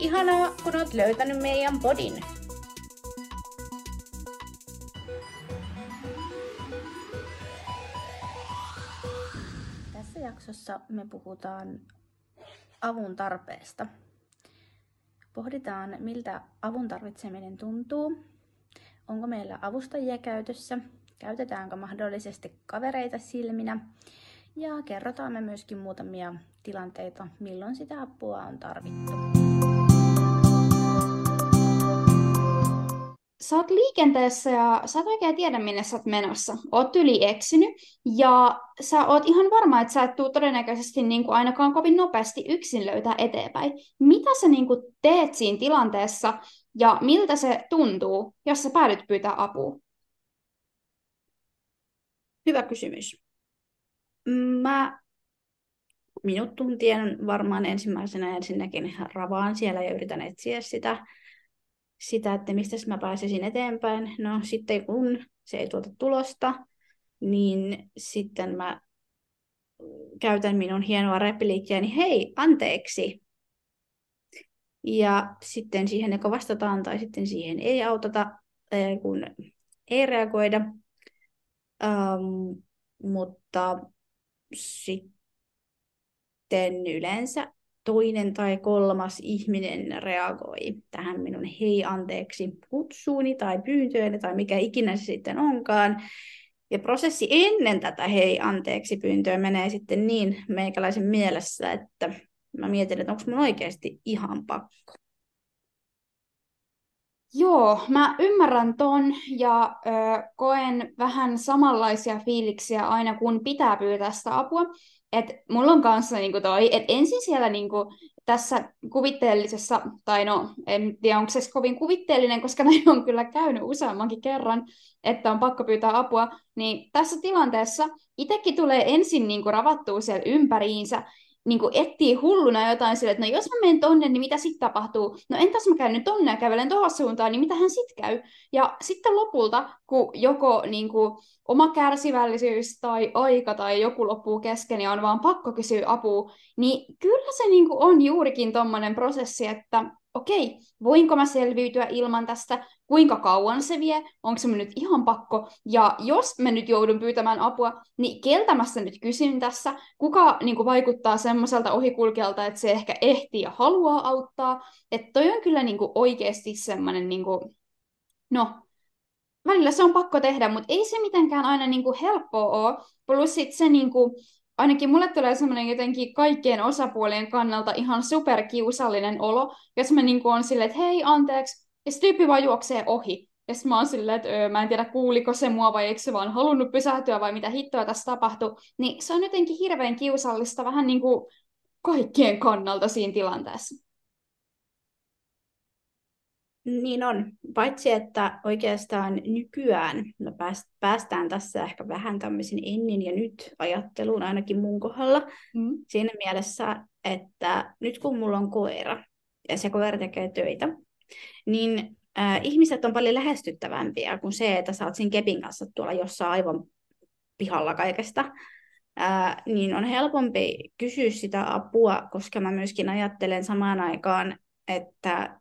Ihanaa, kun oot löytänyt meidän podin. Tässä jaksossa me puhutaan avun tarpeesta. Pohditaan, miltä avun tarvitseminen tuntuu, onko meillä avustajia käytössä, käytetäänkö mahdollisesti kavereita silminä ja kerrotaan me myöskin muutamia tilanteita, milloin sitä apua on tarvittu. Sä oot liikenteessä ja sä et oikein tiedä, minne sä oot menossa. Oot yli eksynyt ja sä oot ihan varma, että sä et tuu todennäköisesti niin kuin ainakaan kovin nopeasti yksin löytää eteenpäin. Mitä sä niin kuin teet siinä tilanteessa ja miltä se tuntuu, jos sä päädyt pyytää apua? Hyvä kysymys. Mä minut tuntien varmaan ensimmäisenä ensinnäkin ravaan siellä ja yritän etsiä sitä, sitä, että mistä mä pääsisin eteenpäin. No sitten kun se ei tuota tulosta, niin sitten mä käytän minun hienoa repliikkiä, niin hei, anteeksi. Ja sitten siihen joko vastataan tai sitten siihen ei autata, kun ei reagoida. Um, mutta sitten yleensä toinen tai kolmas ihminen reagoi tähän minun hei anteeksi kutsuuni tai pyyntööni tai mikä ikinä se sitten onkaan. Ja prosessi ennen tätä hei anteeksi pyyntöä menee sitten niin meikäläisen mielessä, että mä mietin, että onko mun oikeasti ihan pakko. Joo, mä ymmärrän ton ja ö, koen vähän samanlaisia fiiliksiä aina kun pitää pyytää sitä apua. Et mulla on kanssa niinku toi, että ensin siellä niinku tässä kuvitteellisessa, tai no en tiedä onko se kovin kuvitteellinen, koska näin on kyllä käynyt useammankin kerran, että on pakko pyytää apua, niin tässä tilanteessa itsekin tulee ensin niinku ravattua siellä ympäriinsä, niin etsii hulluna jotain sille, että no jos mä menen tonne, niin mitä sitten tapahtuu? No entäs mä käyn nyt tonne ja kävelen tuohon suuntaan, niin mitä hän sitten käy? Ja sitten lopulta, kun joko niin kuin, oma kärsivällisyys tai aika tai joku loppuu kesken ja on vaan pakko kysyä apua, niin kyllä se niin kuin, on juurikin tommonen prosessi, että okei, voinko mä selviytyä ilman tästä, kuinka kauan se vie, onko se nyt ihan pakko, ja jos mä nyt joudun pyytämään apua, niin keltä mä nyt kysyn tässä, kuka niin kuin, vaikuttaa semmoiselta ohikulkijalta, että se ehkä ehtii ja haluaa auttaa, että toi on kyllä niin kuin, oikeasti semmoinen, niin kuin, no, välillä se on pakko tehdä, mutta ei se mitenkään aina niin kuin, helppoa ole, plus sit se niin kuin, ainakin mulle tulee semmoinen jotenkin kaikkien osapuolien kannalta ihan superkiusallinen olo, jos mä niin on silleen, että hei, anteeksi, ja se tyyppi vaan juoksee ohi. Ja mä oon silleen, että öö, mä en tiedä kuuliko se mua vai eikö se vaan halunnut pysähtyä vai mitä hittoa tässä tapahtui. Niin se on jotenkin hirveän kiusallista vähän niin kuin kaikkien kannalta siinä tilanteessa. Niin on. Paitsi, että oikeastaan nykyään me päästään tässä ehkä vähän tämmöisen ennen ja nyt ajatteluun ainakin mun kohdalla. Mm. Siinä mielessä, että nyt kun mulla on koira ja se koira tekee töitä, niin äh, ihmiset on paljon lähestyttävämpiä kuin se, että sä oot siinä kepin kanssa tuolla jossain aivan pihalla kaikesta. Äh, niin on helpompi kysyä sitä apua, koska mä myöskin ajattelen samaan aikaan, että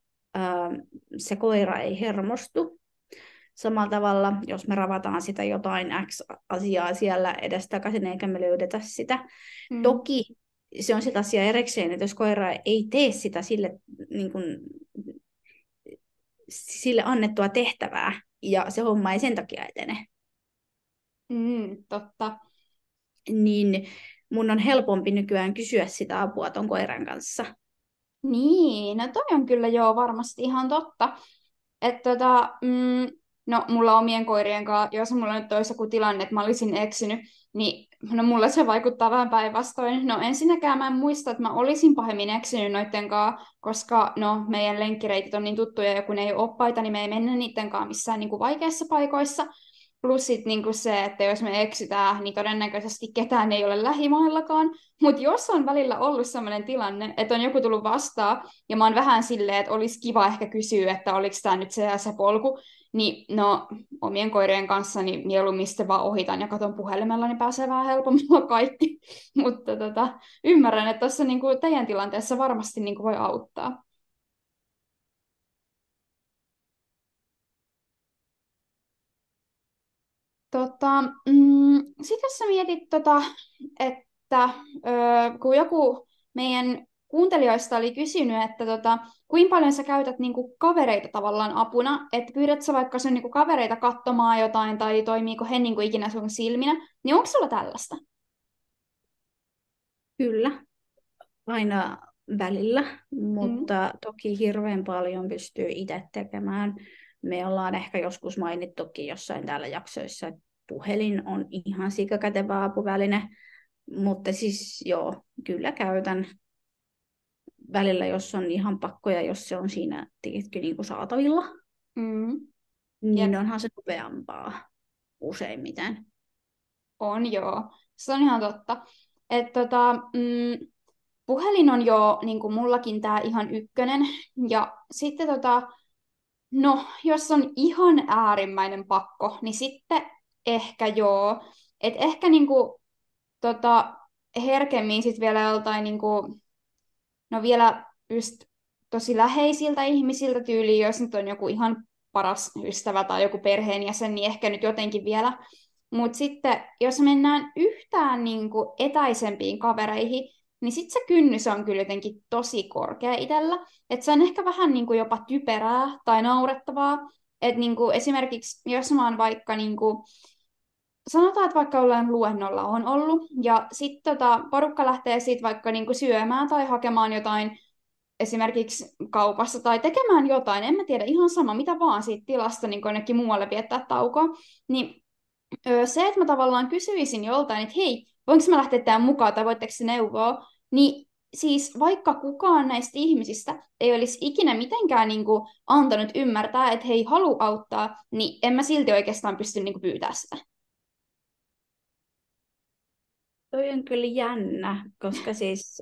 se koira ei hermostu. Samalla tavalla, jos me ravataan sitä jotain X-asiaa siellä edestakaisin eikä me löydetä sitä. Mm. Toki se on sitä asiaa erikseen, että jos koira ei tee sitä sille, niin kuin, sille annettua tehtävää, ja se homma ei sen takia etene. Mm, totta. Niin mun on helpompi nykyään kysyä sitä apua ton koiran kanssa. Niin, no toi on kyllä joo varmasti ihan totta. Että tota, mm, no mulla omien koirien kanssa, jos mulla nyt olisi joku tilanne, että mä olisin eksynyt, niin no mulla se vaikuttaa vähän päinvastoin. No ensinnäkään mä en muista, että mä olisin pahemmin eksynyt noitten kanssa, koska no meidän lenkkireitit on niin tuttuja ja kun ei ole oppaita, niin me ei mennä niiden kanssa missään niin kuin vaikeissa paikoissa. Plus sit niinku se, että jos me eksytään, niin todennäköisesti ketään ei ole lähimaillakaan. Mutta jos on välillä ollut sellainen tilanne, että on joku tullut vastaan, ja mä oon vähän silleen, että olisi kiva ehkä kysyä, että oliko tämä nyt se se polku, niin no omien koirien kanssa niin mieluummin sitten vaan ohitan ja katon puhelimella, niin pääsee vähän helpommalla kaikki. Mutta tota, ymmärrän, että tuossa niinku teidän tilanteessa varmasti niinku voi auttaa. Tota, mm, Sitten jos sä mietit, tota, että ö, kun joku meidän kuuntelijoista oli kysynyt, että tota, kuinka paljon sä käytät niinku kavereita tavallaan apuna, että pyydät sä vaikka sun niinku kavereita katsomaan jotain tai toimiiko he niinku ikinä sun silminä, niin onko sulla tällaista? Kyllä, aina välillä, mutta mm. toki hirveän paljon pystyy itse tekemään me ollaan ehkä joskus mainittukin jossain täällä jaksoissa, että puhelin on ihan sikakätevä apuväline, mutta siis joo, kyllä käytän välillä, jos on ihan pakkoja, jos se on siinä tiedätkö, niin kuin saatavilla, mm. niin Jep. onhan se nopeampaa useimmiten. On joo, se on ihan totta. Et tota, mm, puhelin on jo niin kuin mullakin tämä ihan ykkönen, ja sitten tota, No, jos on ihan äärimmäinen pakko, niin sitten ehkä joo. Et ehkä niinku, tota, herkemmin sit vielä joltain, niinku, no vielä just tosi läheisiltä ihmisiltä tyyliin, jos nyt on joku ihan paras ystävä tai joku perheenjäsen, niin ehkä nyt jotenkin vielä. Mutta sitten, jos mennään yhtään niinku etäisempiin kavereihin, niin sitten se kynnys on kyllä jotenkin tosi korkea itsellä. Että se on ehkä vähän niin kuin jopa typerää tai naurettavaa. Että niin esimerkiksi, jos mä oon vaikka niin kuin, sanotaan, että vaikka ollaan luennolla on ollut, ja sitten tota, porukka lähtee siitä vaikka niin kuin syömään tai hakemaan jotain esimerkiksi kaupassa tai tekemään jotain, en mä tiedä, ihan sama, mitä vaan siitä tilasta niin jonnekin muualle viettää taukoa, niin se, että mä tavallaan kysyisin joltain, että hei, voinko mä lähteä tähän mukaan tai voitteko se neuvoa, niin siis vaikka kukaan näistä ihmisistä ei olisi ikinä mitenkään niin kuin, antanut ymmärtää, että he ei halua auttaa, niin en mä silti oikeastaan pysty niin kuin, pyytää sitä. Toi on kyllä jännä, koska siis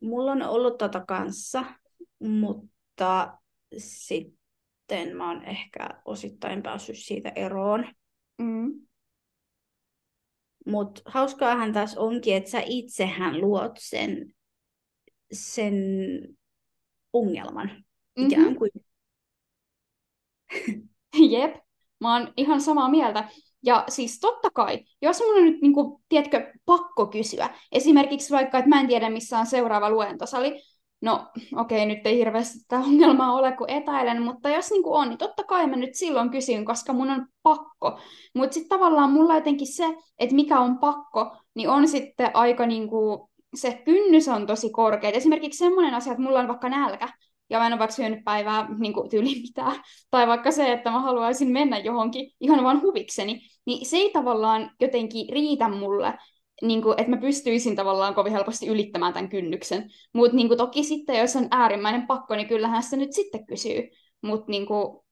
mulla on ollut tota kanssa, mutta sitten mä oon ehkä osittain päässyt siitä eroon. Mm. Mutta hauskaahan taas onkin, että sä itsehän luot sen, sen ongelman mm-hmm. ikään kuin. Jep, mä oon ihan samaa mieltä. Ja siis totta kai, jos mun on nyt, niin kuin, tiedätkö, pakko kysyä, esimerkiksi vaikka, että mä en tiedä, missä on seuraava luentosali, no okei, okay, nyt ei hirveästi sitä ongelmaa ole, kun etäilen, mutta jos niin kuin on, niin totta kai mä nyt silloin kysyn, koska mun on pakko. Mutta sitten tavallaan mulla jotenkin se, että mikä on pakko, niin on sitten aika niin kuin, se kynnys on tosi korkea. Et esimerkiksi semmoinen asia, että mulla on vaikka nälkä, ja mä en ole vaikka syönyt päivää niin kuin tyyli mitään, tai vaikka se, että mä haluaisin mennä johonkin ihan vaan huvikseni, niin se ei tavallaan jotenkin riitä mulle, niin kuin, että mä pystyisin tavallaan kovin helposti ylittämään tämän kynnyksen. Mutta niin toki sitten, jos on äärimmäinen pakko, niin kyllähän sitä nyt sitten kysyy. Mutta niin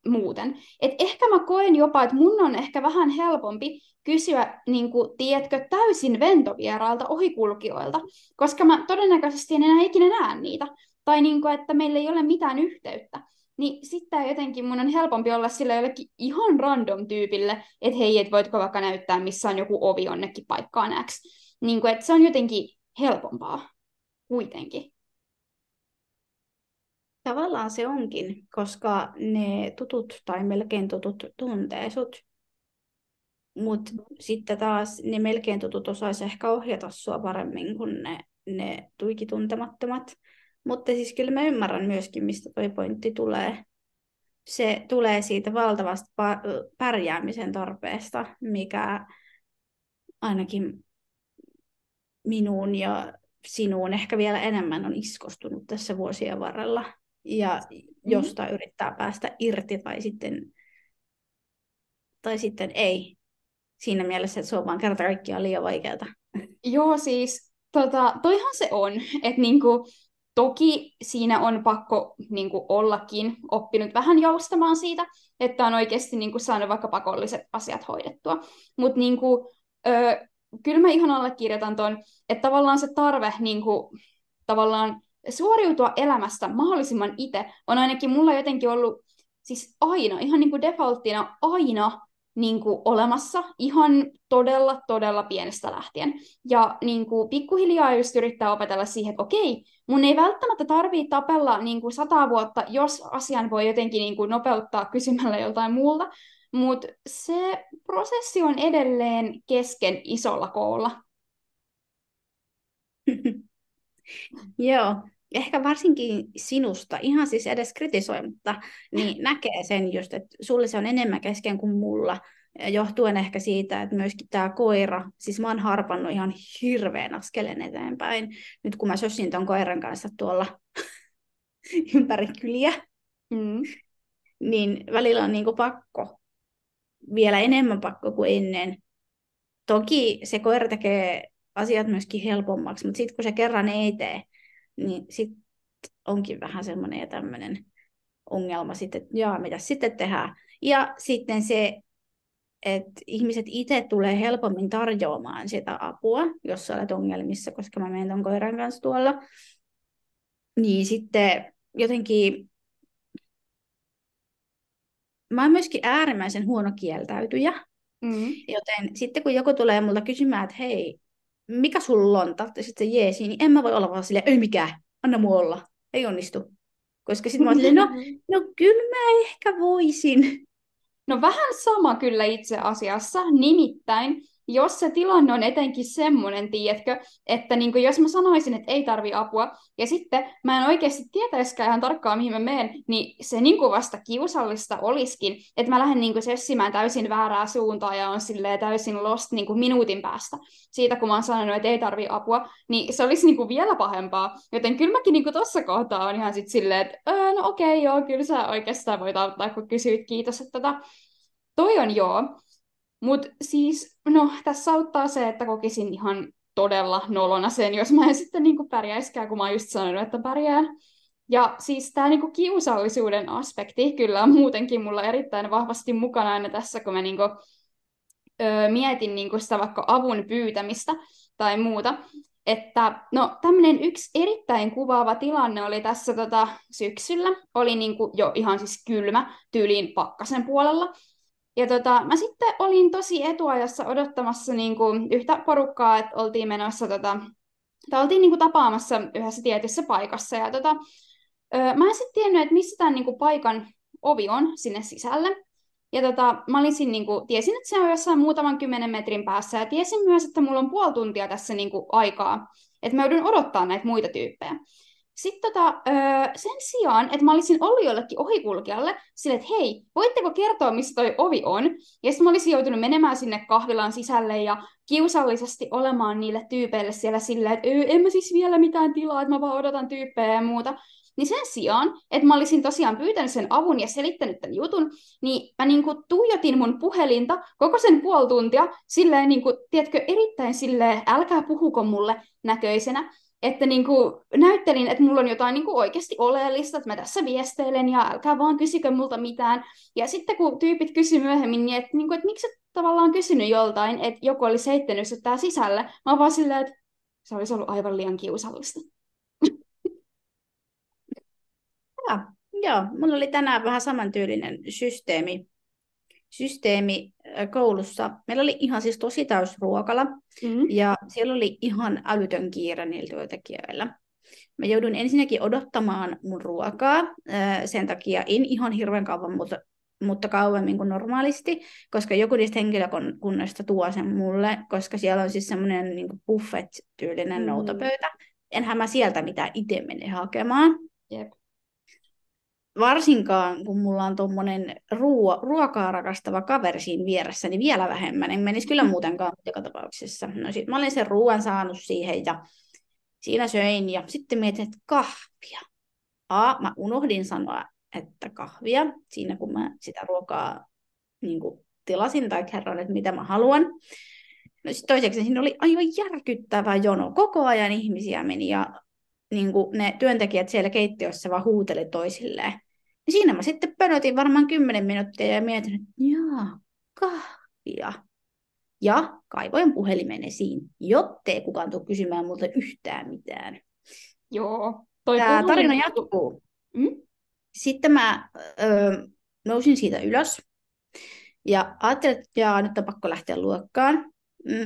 muuten. Et ehkä mä koen jopa, että mun on ehkä vähän helpompi kysyä, niin kuin, tiedätkö, täysin ventovierailta ohikulkijoilta, koska mä todennäköisesti en enää ikinä näe niitä. Tai niin kuin, että meillä ei ole mitään yhteyttä niin sitten jotenkin mun on helpompi olla sille jollekin ihan random tyypille, että hei, et voitko vaikka näyttää, missä on joku ovi jonnekin paikkaan X. Niin kuin, että se on jotenkin helpompaa kuitenkin. Tavallaan se onkin, koska ne tutut tai melkein tutut tuntee sut. Mutta sitten taas ne melkein tutut osaisi ehkä ohjata sua paremmin kuin ne, ne tuiki tuntemattomat. Mutta siis kyllä mä ymmärrän myöskin, mistä toi pointti tulee. Se tulee siitä valtavasta pärjäämisen tarpeesta, mikä ainakin minuun ja sinuun ehkä vielä enemmän on iskostunut tässä vuosien varrella. Ja mm. josta mm. yrittää päästä irti tai sitten, tai sitten ei. siinä mielessä, että se on vaan kerta kaikkiaan liian vaikeaa. Joo, siis tota, toihan se on, että niinku, toki siinä on pakko niinku, ollakin oppinut vähän joustamaan siitä, että on oikeasti niinku, saanut vaikka pakolliset asiat hoidettua. Mutta niinku, kyllä mä ihan allekirjoitan tuon, että tavallaan se tarve niinku, tavallaan suoriutua elämästä mahdollisimman itse on ainakin mulla jotenkin ollut siis aina, ihan niin kuin defaulttina aina niin kuin olemassa ihan todella, todella pienestä lähtien. Ja niin kuin pikkuhiljaa just yrittää opetella siihen, että okei, mun ei välttämättä tarvitse tapella niin kuin sata vuotta, jos asian voi jotenkin niin kuin nopeuttaa kysymällä joltain muulta, mutta se prosessi on edelleen kesken isolla koolla. Joo, ehkä varsinkin sinusta, ihan siis edes kritisoimatta, niin näkee sen just, että sulle se on enemmän kesken kuin mulla, johtuen ehkä siitä, että myöskin tämä koira, siis mä oon harpannut ihan hirveän askeleen eteenpäin, nyt kun mä sössin ton koiran kanssa tuolla ympäri kyliä, mm. niin välillä on niinku pakko, vielä enemmän pakko kuin ennen. Toki se koira tekee asiat myöskin helpommaksi, mutta sitten kun se kerran ei tee, niin sitten onkin vähän semmoinen ja tämmöinen ongelma sitten, että jaa, mitä sitten tehdään. Ja sitten se, että ihmiset itse tulee helpommin tarjoamaan sitä apua, jos sä olet ongelmissa, koska mä menen ton koiran kanssa tuolla. Niin sitten jotenkin mä oon myöskin äärimmäisen huono kieltäytyjä. Mm. Joten sitten kun joku tulee multa kysymään, että hei, mikä sulla on, tahtoisit sitten jeesi, niin en mä voi olla vaan silleen, ei mikään, anna mua olla, ei onnistu. Koska sitten mä oon no, no kyllä mä ehkä voisin. No vähän sama kyllä itse asiassa, nimittäin jos se tilanne on etenkin semmoinen, tiedätkö, että niin kuin jos mä sanoisin, että ei tarvi apua, ja sitten mä en oikeasti tietäisikään ihan tarkkaan, mihin mä menen, niin se niin kuin vasta kiusallista olisikin, että mä lähden niin kuin sessimään täysin väärää suuntaa ja on täysin lost niin kuin minuutin päästä siitä, kun mä oon sanonut, että ei tarvi apua, niin se olisi niin kuin vielä pahempaa. Joten kyllä mäkin niin kuin tossa kohtaa on ihan sitten silleen, että öö, no okei, okay, joo, kyllä sä oikeastaan voit auttaa, kun kysyit, kiitos, että tota, toi on joo. Mutta siis, no, tässä auttaa se, että kokisin ihan todella nolona sen, jos mä en sitten niinku pärjäiskään, kun mä oon just sanonut, että pärjään. Ja siis tämä niinku kiusallisuuden aspekti kyllä on muutenkin mulla erittäin vahvasti mukana aina tässä, kun mä niinku, öö, mietin niinku sitä vaikka avun pyytämistä tai muuta. Että no tämmöinen yksi erittäin kuvaava tilanne oli tässä tota, syksyllä. Oli niinku jo ihan siis kylmä tyyliin pakkasen puolella. Ja tota, mä sitten olin tosi etuajassa odottamassa niin kuin yhtä porukkaa, että oltiin menossa, tota, tai oltiin niin kuin tapaamassa yhdessä tietyssä paikassa. Ja tota, mä en sitten tiennyt, että missä tämän niin kuin paikan ovi on sinne sisälle. Ja tota, mä olisin, niin kuin, tiesin, että se on jossain muutaman kymmenen metrin päässä, ja tiesin myös, että mulla on puoli tuntia tässä niin kuin, aikaa, että mä joudun odottaa näitä muita tyyppejä. Sitten tota, sen sijaan, että mä olisin ollut jollekin ohikulkijalle sille, että hei, voitteko kertoa, missä toi ovi on? Ja sitten mä olisin joutunut menemään sinne kahvilan sisälle ja kiusallisesti olemaan niille tyypeille siellä silleen, että en mä siis vielä mitään tilaa, että mä vaan odotan tyyppejä ja muuta. Niin sen sijaan, että mä olisin tosiaan pyytänyt sen avun ja selittänyt tämän jutun, niin mä niin kuin tuijotin mun puhelinta koko sen puoli tuntia silleen, niin kuin, tiedätkö, erittäin silleen, älkää puhuko mulle näköisenä että niin kuin näyttelin, että mulla on jotain niin kuin oikeasti oleellista, että mä tässä viesteilen ja älkää vaan kysykö multa mitään. Ja sitten kun tyypit kysy myöhemmin, niin että, niin kuin, että miksi et tavallaan kysynyt joltain, että joku oli seittänyt sut tää sisälle, mä vaan silleen, että se olisi ollut aivan liian kiusallista. Ja, joo, mulla oli tänään vähän samantyylinen systeemi systeemi koulussa. Meillä oli ihan siis tosi täys ruokala mm-hmm. ja siellä oli ihan älytön kiire niillä työntekijöillä. Mä joudun ensinnäkin odottamaan mun ruokaa, sen takia en ihan hirveän kauan, mutta, mutta kauemmin kuin normaalisti, koska joku niistä henkilökunnasta tuo sen mulle, koska siellä on siis semmoinen niin buffet-tyylinen mm. noutopöytä. Enhän mä sieltä mitään itse mene hakemaan. Jep varsinkaan kun mulla on tuommoinen ruo- ruokaa rakastava kaveri siinä vieressä, niin vielä vähemmän. En menisi kyllä muutenkaan joka tapauksessa. No sit mä olin sen ruoan saanut siihen ja siinä söin ja sitten mietin, että kahvia. A, mä unohdin sanoa, että kahvia siinä kun mä sitä ruokaa niin kuin tilasin tai kerron, että mitä mä haluan. No sitten toiseksi siinä oli aivan järkyttävä jono. Koko ajan ihmisiä meni ja niin kuin ne työntekijät siellä keittiössä vaan huuteli toisilleen. Ja siinä mä sitten pönötin varmaan kymmenen minuuttia ja mietin, että jaa, kahvia. Ja kaivoin puhelimen esiin, jottei kukaan tule kysymään multa yhtään mitään. Joo. Toi Tämä tarina jatkuu. Mm? Sitten mä ö, nousin siitä ylös ja ajattelin, että jaa, nyt on pakko lähteä luokkaan.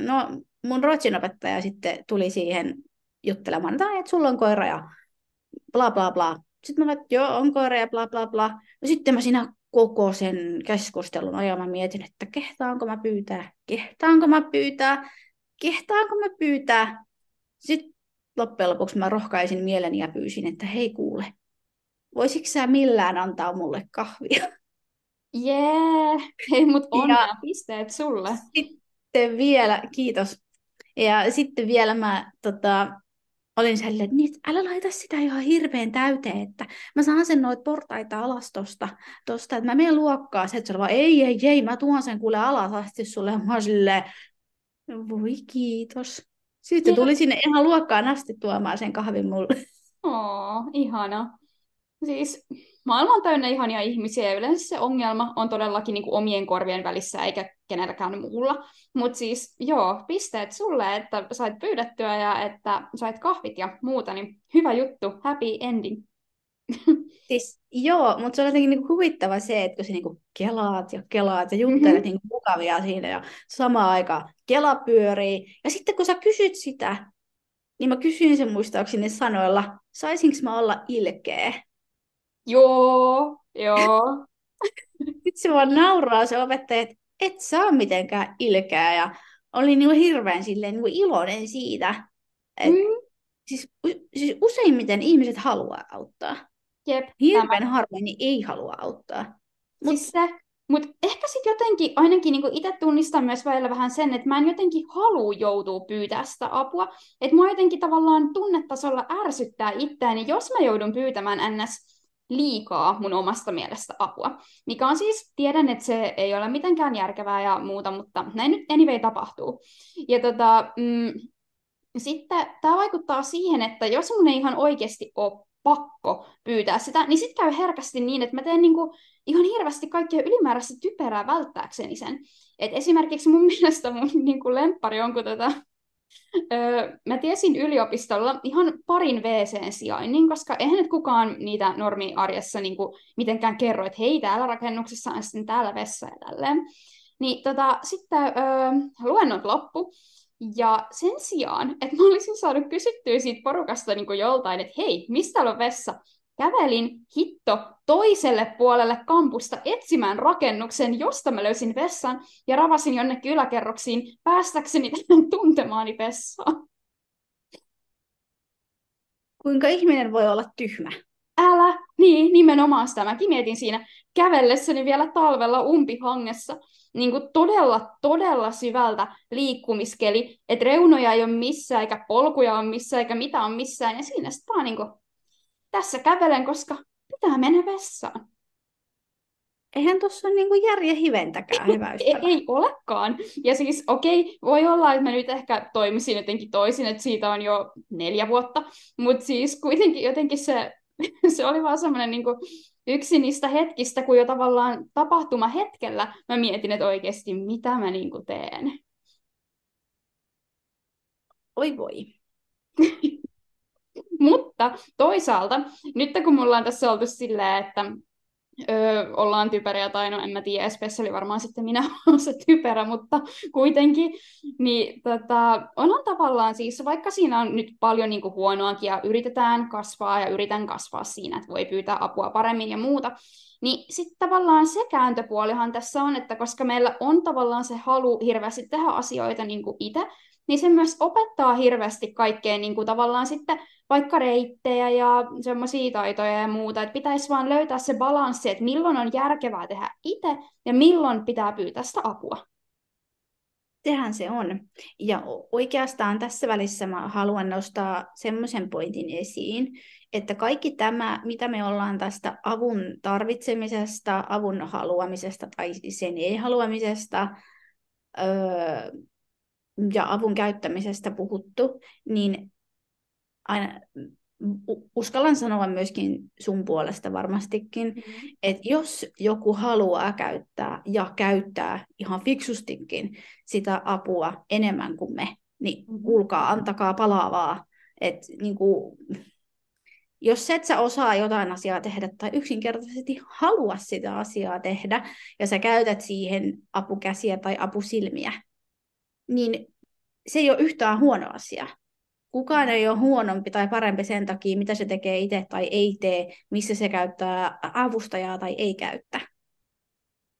No, mun ruotsin opettaja sitten tuli siihen juttelemaan, että, että sulla on koira ja bla bla bla. Sitten mä että joo, on koira ja bla bla bla. No sitten mä siinä koko sen keskustelun ajan mä mietin, että kehtaanko mä pyytää, kehtaanko mä pyytää, kehtaanko mä pyytää. Sitten loppujen lopuksi mä rohkaisin mieleni ja pyysin, että hei kuule, voisitko sä millään antaa mulle kahvia? Jee, yeah. hei mut onnea pisteet sulle. Sitten vielä, kiitos. Ja sitten vielä mä tota, olin sellainen, että niin, älä laita sitä ihan hirveän täyteen, että mä saan sen noita portaita alas tosta, tosta että mä menen luokkaan, se, että se vaan, ei, ei, ei, mä tuon sen kuule alas asti sulle, ja mä silleen, voi kiitos. Sitten tuli sinne ihan luokkaan asti tuomaan sen kahvin mulle. Oo, ihana. Siis maailma on täynnä ihania ihmisiä ja yleensä se ongelma on todellakin niin kuin omien korvien välissä eikä kenelläkään muulla. Mutta siis joo, pisteet sulle, että sait pyydettyä ja että sait kahvit ja muuta, niin hyvä juttu, happy ending. Siis joo, mutta se on jotenkin niinku huvittava se, että kun sä niinku kelaat ja kelaat ja juttelet mm-hmm. niinku mukavia siinä ja samaan aikaan kela pyörii. Ja sitten kun sä kysyt sitä, niin mä kysyin sen muistaakseni sanoilla, saisinko mä olla ilkeä? Joo, joo. Sitten se vaan nauraa se opettaja, että et saa mitenkään ilkeä ja oli niinku hirveän silleen niinku iloinen siitä. Et, mm. siis, siis useimmiten ihmiset haluaa auttaa. Jep, Hirveän tämä. harvoin niin ei halua auttaa. Mut... Siis se, mutta ehkä sitten jotenkin, ainakin niinku itse tunnistan myös välillä vähän sen, että mä en jotenkin halua joutua pyytää sitä apua. Että mua jotenkin tavallaan tunnetasolla ärsyttää itseäni, jos mä joudun pyytämään ns liikaa mun omasta mielestä apua. Mikä on siis, tiedän, että se ei ole mitenkään järkevää ja muuta, mutta näin nyt anyway tapahtuu. Ja tota, mm, sitten tämä vaikuttaa siihen, että jos mun ei ihan oikeasti ole pakko pyytää sitä, niin sitten käy herkästi niin, että mä teen niinku ihan hirveästi kaikkea ylimääräistä typerää välttääkseni sen. Et esimerkiksi mun mielestä mun niinku lemppari on, kun tota, Öö, mä tiesin yliopistolla ihan parin wc sijainnin, koska eihän nyt kukaan niitä normi-arjessa niin kuin mitenkään kerro, että hei, täällä rakennuksessa on sitten täällä vessa ja tälleen. Niin tota, sitten öö, luennot loppu, ja sen sijaan, että mä olisin saanut kysyttyä siitä porukasta niin joltain, että hei, mistä on vessa, kävelin hitto toiselle puolelle kampusta etsimään rakennuksen, josta mä löysin vessan ja ravasin jonnekin yläkerroksiin päästäkseni tähän tuntemaani vessaan. Kuinka ihminen voi olla tyhmä? Älä, niin, nimenomaan sitä. Mäkin mietin siinä kävellessäni vielä talvella umpihangessa niin kuin todella, todella syvältä liikkumiskeli, että reunoja ei ole missään, eikä polkuja on missään, eikä mitä on missään, ja siinä sitten vaan niin kuin tässä kävelen, koska pitää mennä vessaan. Eihän tuossa ole niinku järjen hiventäkään, hyvä ei, ei olekaan. Ja siis okei, okay, voi olla, että mä nyt ehkä toimisin jotenkin toisin, että siitä on jo neljä vuotta, mutta siis kuitenkin jotenkin se, se oli vaan semmoinen niinku yksi niistä hetkistä, kun jo tavallaan tapahtuma hetkellä mä mietin, että oikeasti mitä mä niinku teen. Oi voi. Mutta toisaalta, nyt kun mulla on tässä oltu silleen, että öö, ollaan typeriä, tai no en mä tiedä, especially varmaan sitten minä olen se typerä, mutta kuitenkin, niin tota, onhan tavallaan siis, vaikka siinä on nyt paljon niin huonoakin ja yritetään kasvaa ja yritän kasvaa siinä, että voi pyytää apua paremmin ja muuta, niin sitten tavallaan se kääntöpuolihan tässä on, että koska meillä on tavallaan se halu hirveästi tehdä asioita niin itse, niin se myös opettaa hirveästi kaikkea niin tavallaan sitten vaikka reittejä ja semmoisia taitoja ja muuta, että pitäisi vaan löytää se balanssi, että milloin on järkevää tehdä itse ja milloin pitää pyytää sitä apua. Sehän se on. Ja oikeastaan tässä välissä mä haluan nostaa semmoisen pointin esiin, että kaikki tämä, mitä me ollaan tästä avun tarvitsemisesta, avun haluamisesta tai sen ei-haluamisesta öö, ja avun käyttämisestä puhuttu, niin aina uskallan sanoa myöskin sun puolesta varmastikin, mm-hmm. että jos joku haluaa käyttää ja käyttää ihan fiksustikin sitä apua enemmän kuin me, niin mm-hmm. kuulkaa, antakaa palaavaa. Et, niin kuin, jos et sä osaa jotain asiaa tehdä tai yksinkertaisesti halua sitä asiaa tehdä ja sä käytät siihen apukäsiä tai apusilmiä, niin se ei ole yhtään huono asia kukaan ei ole huonompi tai parempi sen takia, mitä se tekee itse tai ei tee, missä se käyttää avustajaa tai ei käyttä.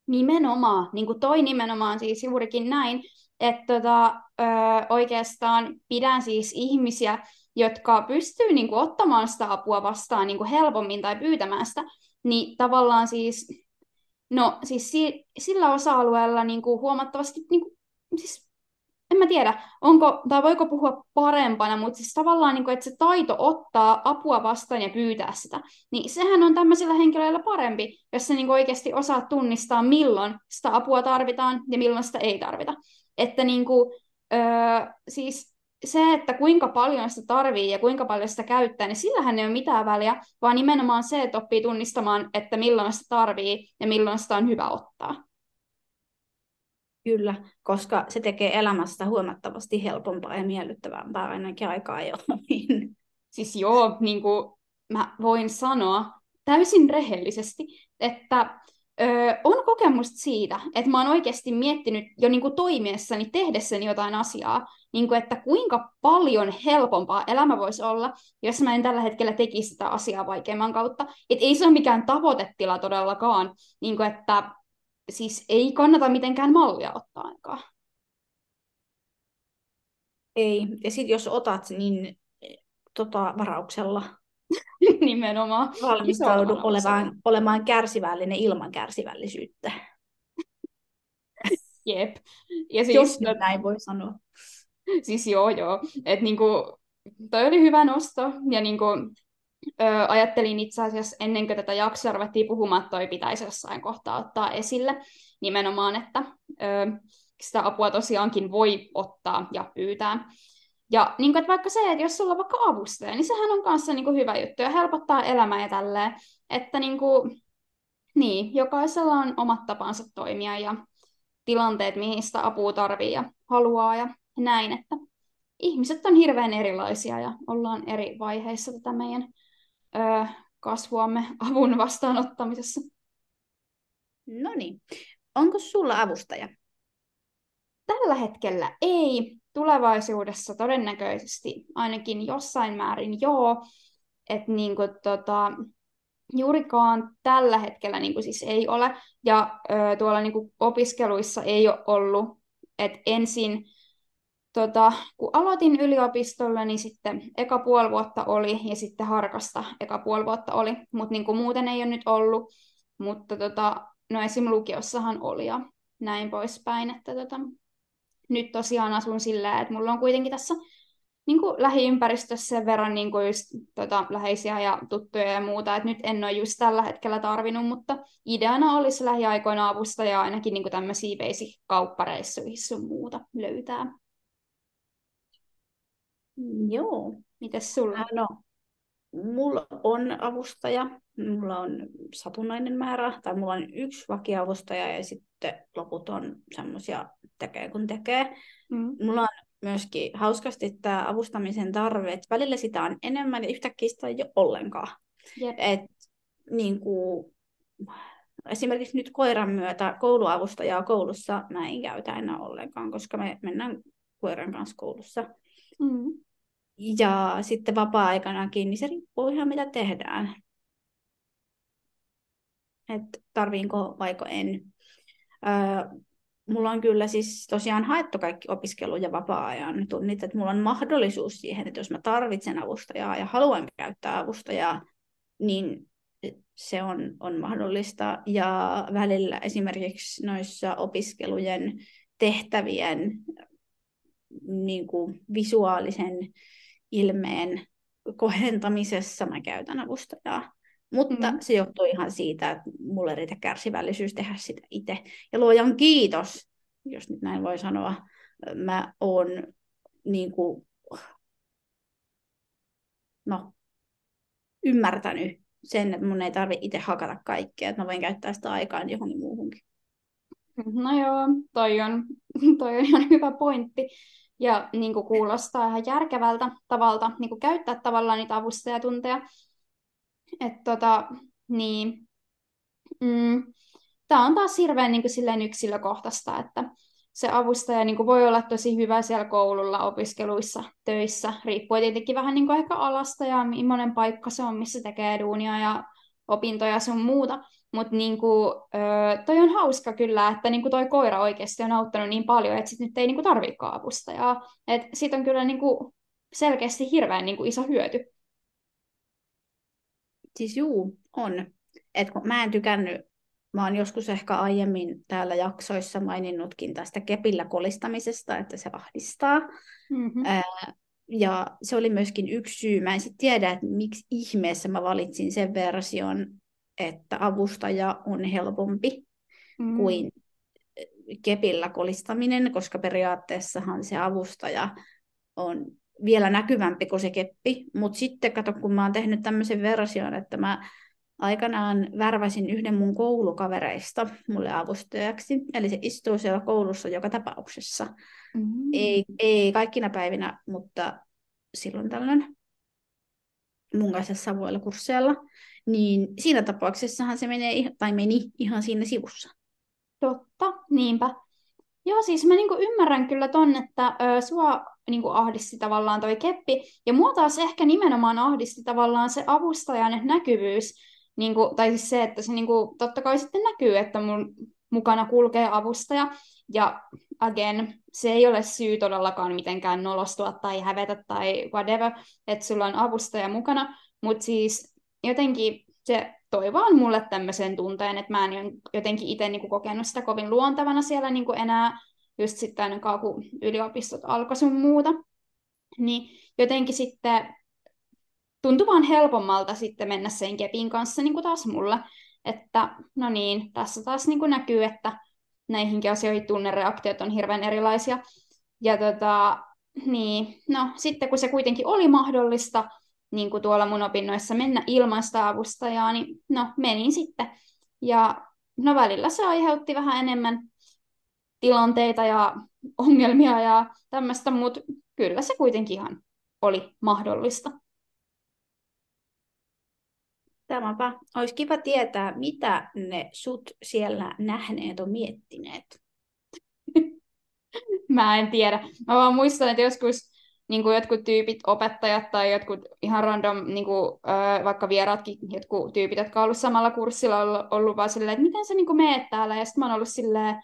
Nimenomaan, niin kuin toi nimenomaan siis juurikin näin, että tota, ö, oikeastaan pidän siis ihmisiä, jotka pystyy niin kuin, ottamaan sitä apua vastaan niin kuin helpommin tai pyytämään sitä, niin tavallaan siis, no siis si- sillä osa-alueella niin kuin, huomattavasti niin kuin, siis en mä tiedä, onko, tai voiko puhua parempana, mutta siis tavallaan, niin kuin, että se taito ottaa apua vastaan ja pyytää sitä, niin sehän on tämmöisillä henkilöillä parempi, jos sä niin oikeasti osaat tunnistaa, milloin sitä apua tarvitaan ja milloin sitä ei tarvita. Että niin kuin, öö, siis se, että kuinka paljon sitä tarvii ja kuinka paljon sitä käyttää, niin sillähän ei ole mitään väliä, vaan nimenomaan se, että oppii tunnistamaan, että milloin sitä tarvii ja milloin sitä on hyvä ottaa. Kyllä, koska se tekee elämästä huomattavasti helpompaa ja miellyttävämpää ainakin aikaa jo. Siis joo, niin kuin mä voin sanoa täysin rehellisesti, että ö, on kokemusta siitä, että mä oon oikeasti miettinyt jo niin kuin toimiessani, tehdessäni jotain asiaa, niin kuin, että kuinka paljon helpompaa elämä voisi olla, jos mä en tällä hetkellä tekisi sitä asiaa vaikeamman kautta. Et ei se ole mikään tavoitetila todellakaan, niin kuin, että siis ei kannata mitenkään mallia ottaa aikaa. Ei, ja sitten jos otat, niin tota, varauksella. Nimenomaan. Valmistaudu olemaan, olemaan kärsivällinen ilman kärsivällisyyttä. Jep. Ja siis, jos nyt näin voi sanoa. Siis joo, joo. Et niinku, toi oli hyvä nosto, ja niinku, ö, ajattelin itse asiassa ennen kuin tätä jaksoa ruvettiin puhumaan, että toi pitäisi jossain kohtaa ottaa esille nimenomaan, että ö, sitä apua tosiaankin voi ottaa ja pyytää. Ja niin kuin, että vaikka se, että jos sulla on vaikka avustaja, niin sehän on kanssa niin kuin hyvä juttu ja helpottaa elämää ja tälleen. Että niin, kuin, niin, jokaisella on omat tapansa toimia ja tilanteet, mihin sitä apua tarvii ja haluaa ja näin, että ihmiset on hirveän erilaisia ja ollaan eri vaiheissa tätä meidän kasvuamme avun vastaanottamisessa. No niin. Onko sulla avustaja? Tällä hetkellä ei. Tulevaisuudessa todennäköisesti ainakin jossain määrin joo. Että niin kuin, tota, juurikaan tällä hetkellä niin kuin siis ei ole. Ja ö, tuolla niin kuin opiskeluissa ei ole ollut. että ensin tota, kun aloitin yliopistolla, niin sitten eka puoli vuotta oli, ja sitten harkasta eka puoli vuotta oli, mutta niin muuten ei ole nyt ollut. Mutta tota, no esim. lukiossahan oli ja näin poispäin, että tota, nyt tosiaan asun sillä, että mulla on kuitenkin tässä niin kuin lähiympäristössä sen verran niin kuin just, tota, läheisiä ja tuttuja ja muuta, että nyt en ole just tällä hetkellä tarvinnut, mutta ideana olisi lähiaikoina avustaja ainakin niin kuin tämmöisiä basic-kauppareissuihin sun muuta löytää. Joo. Mites sulla? Äh, no, mulla on avustaja, mulla on satunnainen määrä, tai mulla on yksi vakiavustaja ja sitten loput on semmoisia tekee kun tekee. Mm. Mulla on myöskin hauskasti tämä avustamisen tarve, että välillä sitä on enemmän ja yhtäkkiä sitä ei ole ollenkaan. Yep. Et, niin kuin, esimerkiksi nyt koiran myötä kouluavustajaa koulussa mä en käytä enää ollenkaan, koska me mennään koiran kanssa koulussa. Mm. Ja sitten vapaa-aikanakin, niin se riippuu ihan mitä tehdään. Että tarviinko vaiko en. Öö, mulla on kyllä siis tosiaan haettu kaikki opiskelu- ja vapaa-ajan tunnit, että mulla on mahdollisuus siihen, että jos mä tarvitsen avustajaa ja haluan käyttää avustajaa, niin se on, on mahdollista. Ja välillä esimerkiksi noissa opiskelujen tehtävien niin kuin visuaalisen ilmeen kohentamisessa mä käytän avustajaa. Mutta mm. se johtuu ihan siitä, että mulle riitä kärsivällisyys tehdä sitä itse. Ja luojan kiitos, jos nyt näin voi sanoa, mä oon niin kuin, no, ymmärtänyt sen, että mun ei tarvi itse hakata kaikkea, että mä voin käyttää sitä aikaa johonkin muuhunkin. No joo, toi on, toi on ihan hyvä pointti. Ja niin kuin kuulostaa ihan järkevältä tavalta niin kuin käyttää tavallaan niitä avustajatunteja. Että tota, niin, mm, tämä on taas hirveän niin kuin silleen yksilökohtaista, että se avustaja niin kuin voi olla tosi hyvä siellä koululla, opiskeluissa, töissä, riippuu tietenkin vähän niin kuin ehkä alasta ja millainen paikka se on, missä tekee duunia ja opintoja sun muuta. Mutta niinku, toi on hauska kyllä, että niinku toi koira oikeasti on auttanut niin paljon, että sit nyt ei niinku tarvikaan avustajaa. Et siitä on kyllä niinku selkeästi hirveän niinku iso hyöty. Siis juu, on. Et kun mä en tykännyt, mä oon joskus ehkä aiemmin täällä jaksoissa maininnutkin tästä kepillä kolistamisesta, että se ahdistaa. Mm-hmm. Ää, ja se oli myöskin yksi syy. Mä en sitten tiedä, että miksi ihmeessä mä valitsin sen version, että avustaja on helpompi mm. kuin kepillä kolistaminen, koska periaatteessahan se avustaja on vielä näkyvämpi kuin se keppi. Mutta sitten kato, kun mä oon tehnyt tämmöisen version, että mä aikanaan värväsin yhden mun koulukavereista mulle avustajaksi. Eli se istuu siellä koulussa joka tapauksessa. Mm-hmm. Ei, ei kaikkina päivinä, mutta silloin tällöin mun kanssa samoilla kursseilla. Niin siinä tapauksessahan se menee, tai meni ihan siinä sivussa. Totta, niinpä. Joo, siis mä niinku ymmärrän kyllä ton, että ö, sua niinku ahdisti tavallaan toi keppi, ja mua taas ehkä nimenomaan ahdisti tavallaan se avustajan näkyvyys, niinku, tai siis se, että se niinku, totta kai sitten näkyy, että mun mukana kulkee avustaja, ja again, se ei ole syy todellakaan mitenkään nolostua tai hävetä tai whatever, että sulla on avustaja mukana, mutta siis jotenkin se toi vaan mulle tämmöisen tunteen, että mä en jotenkin itse niinku kokenut sitä kovin luontevana siellä niinku enää, just sitten kun yliopistot alkoi sun muuta. Niin jotenkin sitten tuntui vaan helpommalta sitten mennä sen kepin kanssa niin kuin taas mulle. Että no niin, tässä taas niin kuin näkyy, että näihinkin asioihin tunnereaktiot on hirveän erilaisia. Ja tota, niin, no sitten kun se kuitenkin oli mahdollista, niin kuin tuolla mun opinnoissa mennä ilman sitä avustajaa, niin no menin sitten. Ja no välillä se aiheutti vähän enemmän tilanteita ja ongelmia ja tämmöistä, mutta kyllä se kuitenkin ihan oli mahdollista. Tämäpä. Olisi kiva tietää, mitä ne sut siellä nähneet on miettineet. Mä en tiedä. Mä vaan muistan, että joskus niin kuin jotkut tyypit, opettajat tai jotkut ihan random, niin kuin, äh, vaikka vieraatkin jotkut tyypit, jotka on ollut samalla kurssilla, ollut, ollut vaan silleen, että miten sä niin kuin meet täällä, ja sitten mä oon ollut silleen,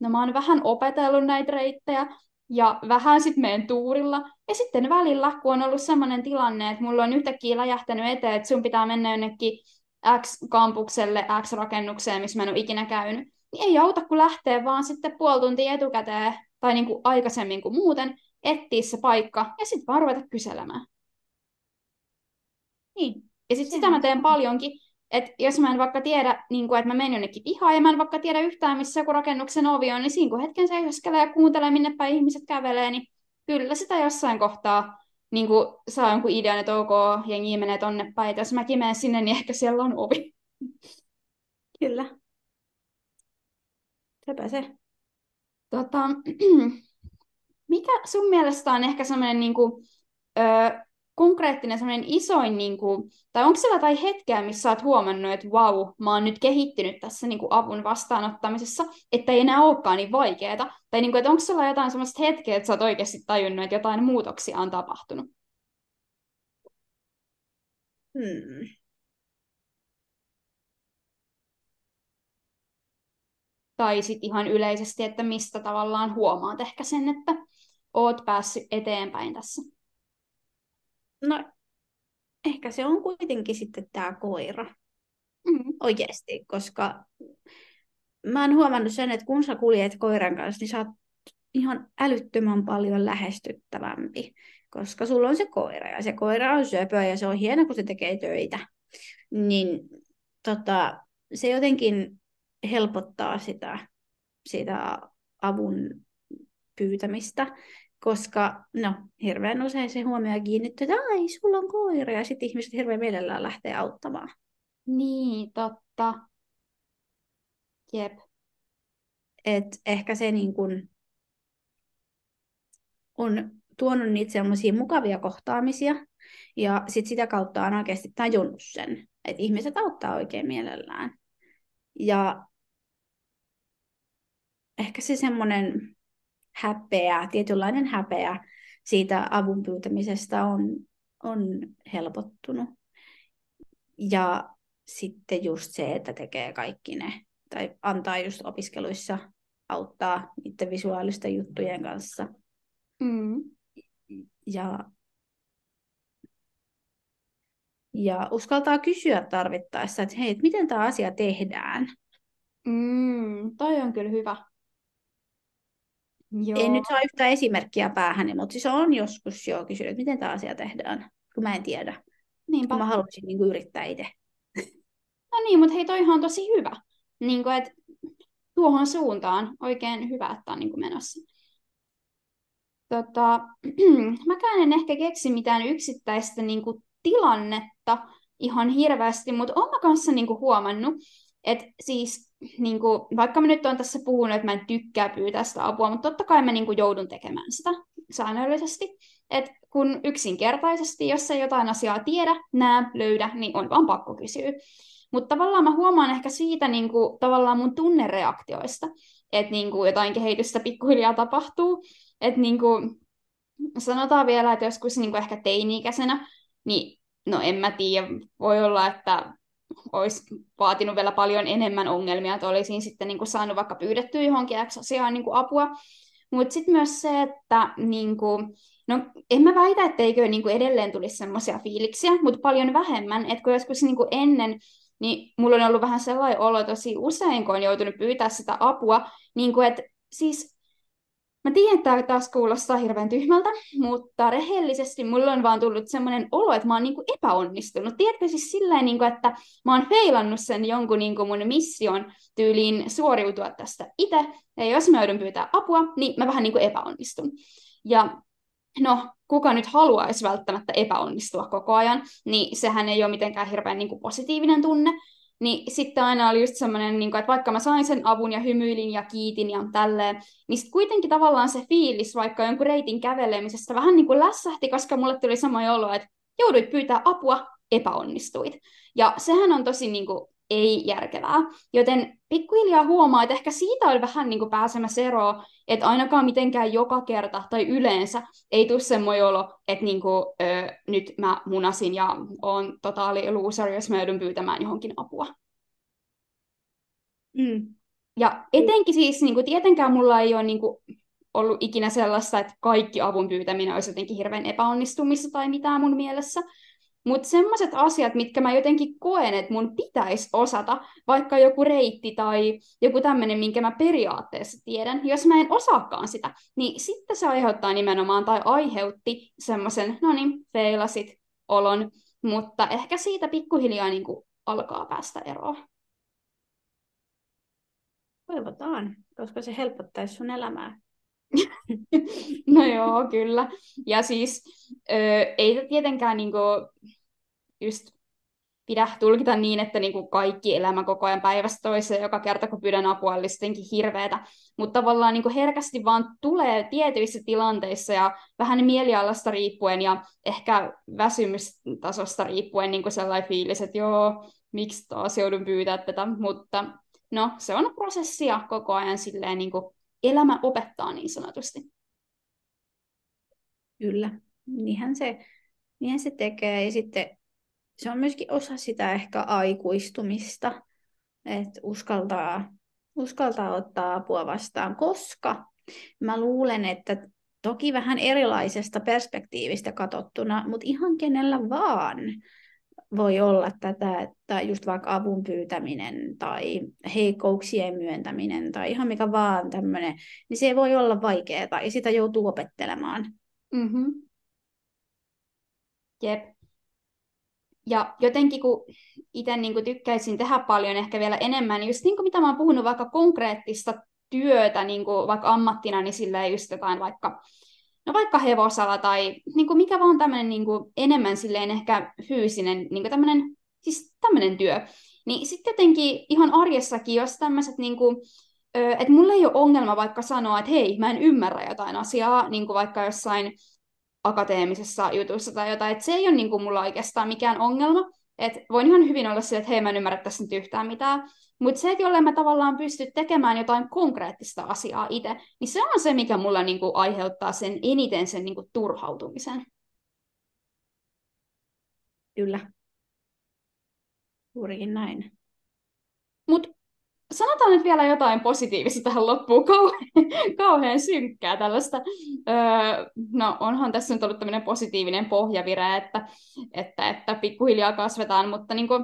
no mä oon vähän opetellut näitä reittejä, ja vähän sitten meen tuurilla. Ja sitten välillä, kun on ollut sellainen tilanne, että mulla on yhtäkkiä läjähtänyt eteen, että sun pitää mennä jonnekin X-kampukselle, X-rakennukseen, missä mä en ole ikinä käynyt, niin ei auta, kun lähtee vaan sitten puoli tuntia etukäteen tai niin kuin aikaisemmin kuin muuten, etsiä se paikka ja sitten vaan ruveta kyselemään. Niin. Ja sitten sitä mä teen paljonkin, että jos mä en vaikka tiedä, niin kuin, että mä menen jonnekin pihaan ja mä en vaikka tiedä yhtään, missä joku rakennuksen ovi on, niin siinä kun hetken seisoskelee ja kuuntelee, minne päin ihmiset kävelee, niin kyllä sitä jossain kohtaa niin kuin saa jonkun idean, että ok, jengi menee tonne päin. Et jos mäkin menen sinne, niin ehkä siellä on ovi. Kyllä. Sepä se. Tota, mikä sun mielestä on ehkä semmoinen niin kuin, ö, konkreettinen semmoinen isoin, niin kuin, tai onko siellä jotain hetkeä, missä olet huomannut, että vau, mä oon nyt kehittynyt tässä niin kuin avun vastaanottamisessa, että ei enää olekaan niin vaikeaa, tai niin kuin, että onko siellä jotain semmoista hetkeä, että sä oot oikeasti tajunnut, että jotain muutoksia on tapahtunut? Hmm. Tai sitten ihan yleisesti, että mistä tavallaan huomaat ehkä sen, että oot päässyt eteenpäin tässä. No, ehkä se on kuitenkin sitten tämä koira. Mm. Oikeasti, koska mä oon huomannut sen, että kun sä kuljet koiran kanssa, niin sä oot ihan älyttömän paljon lähestyttävämpi, koska sulla on se koira ja se koira on söpö ja se on hieno, kun se tekee töitä. Niin tota, se jotenkin helpottaa sitä, sitä avun pyytämistä, koska no, hirveän usein se huomio kiinnittyy, että ai, sulla on koira, ja sitten ihmiset hirveän mielellään lähtee auttamaan. Niin, totta. Jep. Et ehkä se niin kun on tuonut niitä semmoisia mukavia kohtaamisia, ja sit sitä kautta on oikeasti tajunnut sen, että ihmiset auttaa oikein mielellään. Ja ehkä se semmoinen häpeä, tietynlainen häpeä siitä avun pyytämisestä on, on helpottunut. Ja sitten just se, että tekee kaikki ne, tai antaa just opiskeluissa auttaa niiden visuaalisten juttujen kanssa. Mm. Ja, ja uskaltaa kysyä tarvittaessa, että hei, miten tämä asia tehdään. Mm, toi on kyllä hyvä. Joo. En nyt saa yhtä esimerkkiä päähän, mutta siis on joskus jo kysynyt, että miten tämä asia tehdään, kun mä en tiedä. Niinpä. Kun mä haluaisin niin kuin, yrittää itse. No niin, mutta hei, toihan on tosi hyvä. Niin kuin, että tuohon suuntaan oikein hyvä, että on niin kuin menossa. Tota, mäkään en ehkä keksi mitään yksittäistä niin kuin, tilannetta ihan hirveästi, mutta olen mä kanssa niin kuin, huomannut, että siis niin kuin, vaikka mä nyt olen tässä puhunut, että mä en tykkää pyytää sitä apua, mutta totta kai mä niin kuin, joudun tekemään sitä säännöllisesti. Et kun yksinkertaisesti, jos ei jotain asiaa tiedä, näe, löydä, niin on vaan pakko kysyä. Mutta tavallaan mä huomaan ehkä siitä niin kuin, tavallaan mun tunnereaktioista, että niin kuin, jotain kehitystä pikkuhiljaa tapahtuu. Että niin kuin, sanotaan vielä, että joskus niin kuin ehkä teini-ikäisenä, niin no en mä tiedä, voi olla, että olisi vaatinut vielä paljon enemmän ongelmia, että olisin sitten niin kuin saanut vaikka pyydettyä johonkin asiaan niin apua. Mutta sitten myös se, että niin kuin, no en mä väitä, etteikö niin kuin edelleen tulisi semmoisia fiiliksiä, mutta paljon vähemmän, että kun joskus niin kuin ennen, niin mulla on ollut vähän sellainen olo tosi usein, kun on joutunut pyytää sitä apua, niin kuin, että siis Mä tiedän, että tämä taas kuulostaa hirveän tyhmältä, mutta rehellisesti mulla on vaan tullut semmoinen olo, että mä oon niinku epäonnistunut. Tiedätkö siis silleen, niinku, että mä oon feilannut sen jonkun niinku mun mission tyyliin suoriutua tästä itse, ja jos mä joudun pyytää apua, niin mä vähän niinku epäonnistun. Ja no, kuka nyt haluaisi välttämättä epäonnistua koko ajan, niin sehän ei ole mitenkään hirveän niin kuin positiivinen tunne, niin sitten aina oli just semmoinen, niin että vaikka mä sain sen avun ja hymyilin ja kiitin ja tälleen, niin sitten kuitenkin tavallaan se fiilis vaikka jonkun reitin kävelemisestä vähän niin kuin lässähti, koska mulle tuli sama olo, että jouduit pyytää apua, epäonnistuit. Ja sehän on tosi niin kuin, ei järkevää. Joten pikkuhiljaa huomaa, että ehkä siitä oli vähän niin kuin pääsemässä eroon, että ainakaan mitenkään joka kerta tai yleensä ei tule semmoinen olo, että niin kuin, ö, nyt mä munasin ja on totaali loser, jos mä joudun pyytämään johonkin apua. Mm. Ja etenkin siis, niin kuin, tietenkään mulla ei ole niin kuin, ollut ikinä sellaista, että kaikki avun pyytäminen olisi jotenkin hirveän epäonnistumista tai mitään mun mielessä, mutta semmoiset asiat, mitkä mä jotenkin koen, että mun pitäisi osata, vaikka joku reitti tai joku tämmöinen, minkä mä periaatteessa tiedän, jos mä en osaakaan sitä, niin sitten se aiheuttaa nimenomaan tai aiheutti semmoisen, no niin, feilasit olon, mutta ehkä siitä pikkuhiljaa niin kuin alkaa päästä eroon. Toivotaan, koska se helpottaisi sun elämää. no joo, kyllä. Ja siis ö, ei tietenkään niinku, just pidä tulkita niin, että niinku kaikki elämä koko ajan päivästä toiseen, joka kerta kun pyydän apua, olisi hirveätä. Mutta tavallaan niinku herkästi vaan tulee tietyissä tilanteissa ja vähän mielialasta riippuen ja ehkä väsymystasosta riippuen niinku sellainen fiilis, että joo, miksi taas joudun pyytää tätä, mutta no se on prosessia koko ajan silleen niinku elämä opettaa niin sanotusti. Kyllä, niinhän se, niinhän se tekee. Ja sitten se on myöskin osa sitä ehkä aikuistumista, että uskaltaa, uskaltaa ottaa apua vastaan, koska mä luulen, että toki vähän erilaisesta perspektiivistä katsottuna, mutta ihan kenellä vaan voi olla tätä, että just vaikka avun pyytäminen tai heikkouksien myöntäminen tai ihan mikä vaan tämmöinen, niin se voi olla vaikeaa ja sitä joutuu opettelemaan. Mm-hmm. Jep. Ja jotenkin kun itse niin tykkäisin tehdä paljon ehkä vielä enemmän, just niin kuin mitä mä oon puhunut vaikka konkreettista työtä niin kuin vaikka ammattina, niin sillä just jotain vaikka no vaikka hevosala tai niin kuin mikä vaan tämmöinen niin enemmän silleen ehkä fyysinen, niin kuin tämmöinen, siis tämmöinen työ. Niin sitten jotenkin ihan arjessakin, jos tämmöiset niin että mulla ei ole ongelma vaikka sanoa, että hei, mä en ymmärrä jotain asiaa, niin kuin vaikka jossain akateemisessa jutussa tai jotain, että se ei ole niin kuin mulla oikeastaan mikään ongelma, että voin ihan hyvin olla sille, että hei, mä en ymmärrä tässä nyt yhtään mitään, mutta se, että jolle mä tavallaan pysty tekemään jotain konkreettista asiaa itse, niin se on se, mikä mulla niinku aiheuttaa sen eniten sen niinku turhautumisen. Kyllä. Juurikin näin. Mutta sanotaan nyt vielä jotain positiivista tähän loppuun. Kauhean, kauhean synkkää tällaista. Öö, no onhan tässä nyt ollut tämmöinen positiivinen pohjavire, että, että, että pikkuhiljaa kasvetaan, mutta niin kuin,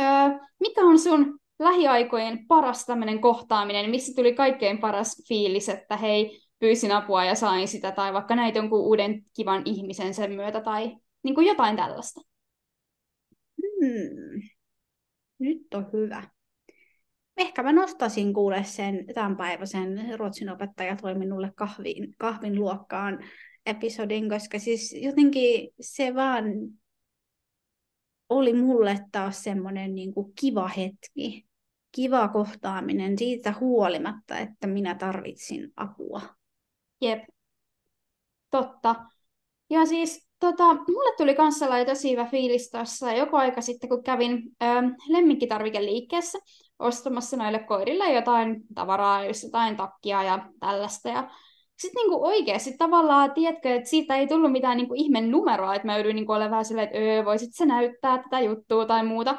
öö, mikä on sun lähiaikojen paras tämmöinen kohtaaminen, missä tuli kaikkein paras fiilis, että hei, pyysin apua ja sain sitä, tai vaikka näitä jonkun uuden kivan ihmisen sen myötä, tai niin kuin jotain tällaista. Hmm. Nyt on hyvä. Ehkä mä nostasin kuule sen tämänpäiväisen ruotsin opettaja toi minulle kahvin, kahvin luokkaan episodin, koska siis jotenkin se vaan oli mulle taas semmoinen niin kuin kiva hetki kiva kohtaaminen siitä huolimatta, että minä tarvitsin apua. Jep, totta. Ja siis tota, mulle tuli kanssa tosi hyvä fiilis tuossa joku aika sitten, kun kävin ö, lemmikkitarvikeliikkeessä ostamassa noille koirille jotain tavaraa, jos jotain takkia ja tällaista. Ja sitten niinku oikeasti tavallaan, tiedätkö, että siitä ei tullut mitään niinku ihme numeroa, että mä joudun niinku olemaan silleen, että öö, voisit sä näyttää tätä juttua tai muuta.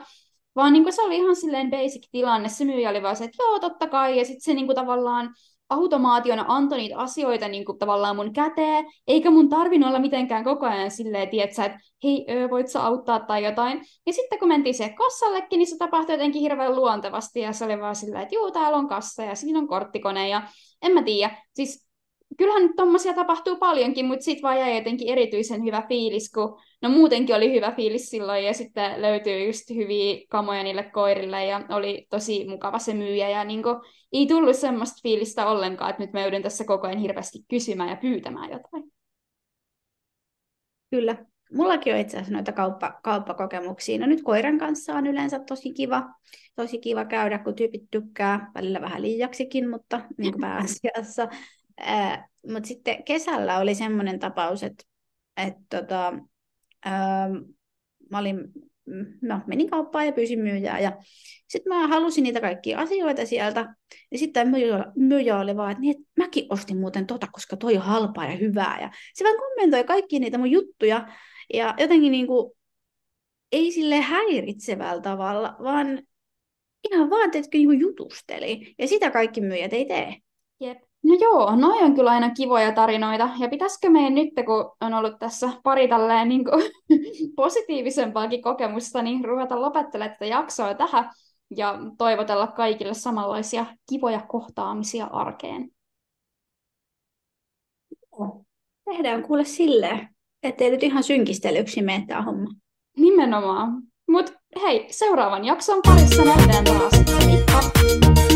Vaan niin kuin se oli ihan silleen basic tilanne. Se myyjä oli vaan se, että joo, totta kai. Ja sitten se niin kuin tavallaan automaationa antoi niitä asioita niin kuin tavallaan mun käteen, eikä mun tarvinnut olla mitenkään koko ajan silleen, tietsä, että hei, voit sä auttaa tai jotain. Ja sitten kun mentiin se kassallekin, niin se tapahtui jotenkin hirveän luontevasti, ja se oli vaan silleen, että juu, täällä on kassa, ja siinä on korttikone, ja en mä tiedä. Siis kyllähän tommosia tapahtuu paljonkin, mutta sitten vaan jäi jotenkin erityisen hyvä fiilis, kun no muutenkin oli hyvä fiilis silloin ja sitten löytyy just hyviä kamoja niille koirille ja oli tosi mukava se myyjä ja niin kuin, ei tullut semmoista fiilistä ollenkaan, että nyt mä joudun tässä koko ajan hirveästi kysymään ja pyytämään jotain. Kyllä. Mullakin on itse asiassa noita kauppa, kauppakokemuksia. No nyt koiran kanssa on yleensä tosi kiva, tosi kiva käydä, kun tyypit tykkää, välillä vähän liiaksikin, mutta niin kuin pääasiassa. Mutta sitten kesällä oli semmoinen tapaus, että, että tota, mä olin, no, menin kauppaan ja pyysin myyjää. Ja sitten mä halusin niitä kaikkia asioita sieltä. Ja sitten myyjä, myyjä oli vaan, että, niin, että mäkin ostin muuten tota, koska toi on halpaa ja hyvää. Ja se vaan kommentoi kaikki niitä mun juttuja. Ja jotenkin niin kuin, ei sille häiritsevällä tavalla, vaan ihan vaan, että niin jutusteli. Ja sitä kaikki myyjät ei tee. Jep. No joo, noi on kyllä aina kivoja tarinoita. Ja pitäisikö meidän nyt, kun on ollut tässä pari tälleen niin kuin, positiivisempaakin kokemusta, niin ruveta lopettelemaan tätä jaksoa tähän ja toivotella kaikille samanlaisia kivoja kohtaamisia arkeen. Tehdään kuule silleen, ettei nyt ihan synkistelyksi mene tämä homma. Nimenomaan. Mutta hei, seuraavan jakson parissa nähdään taas. Heippa!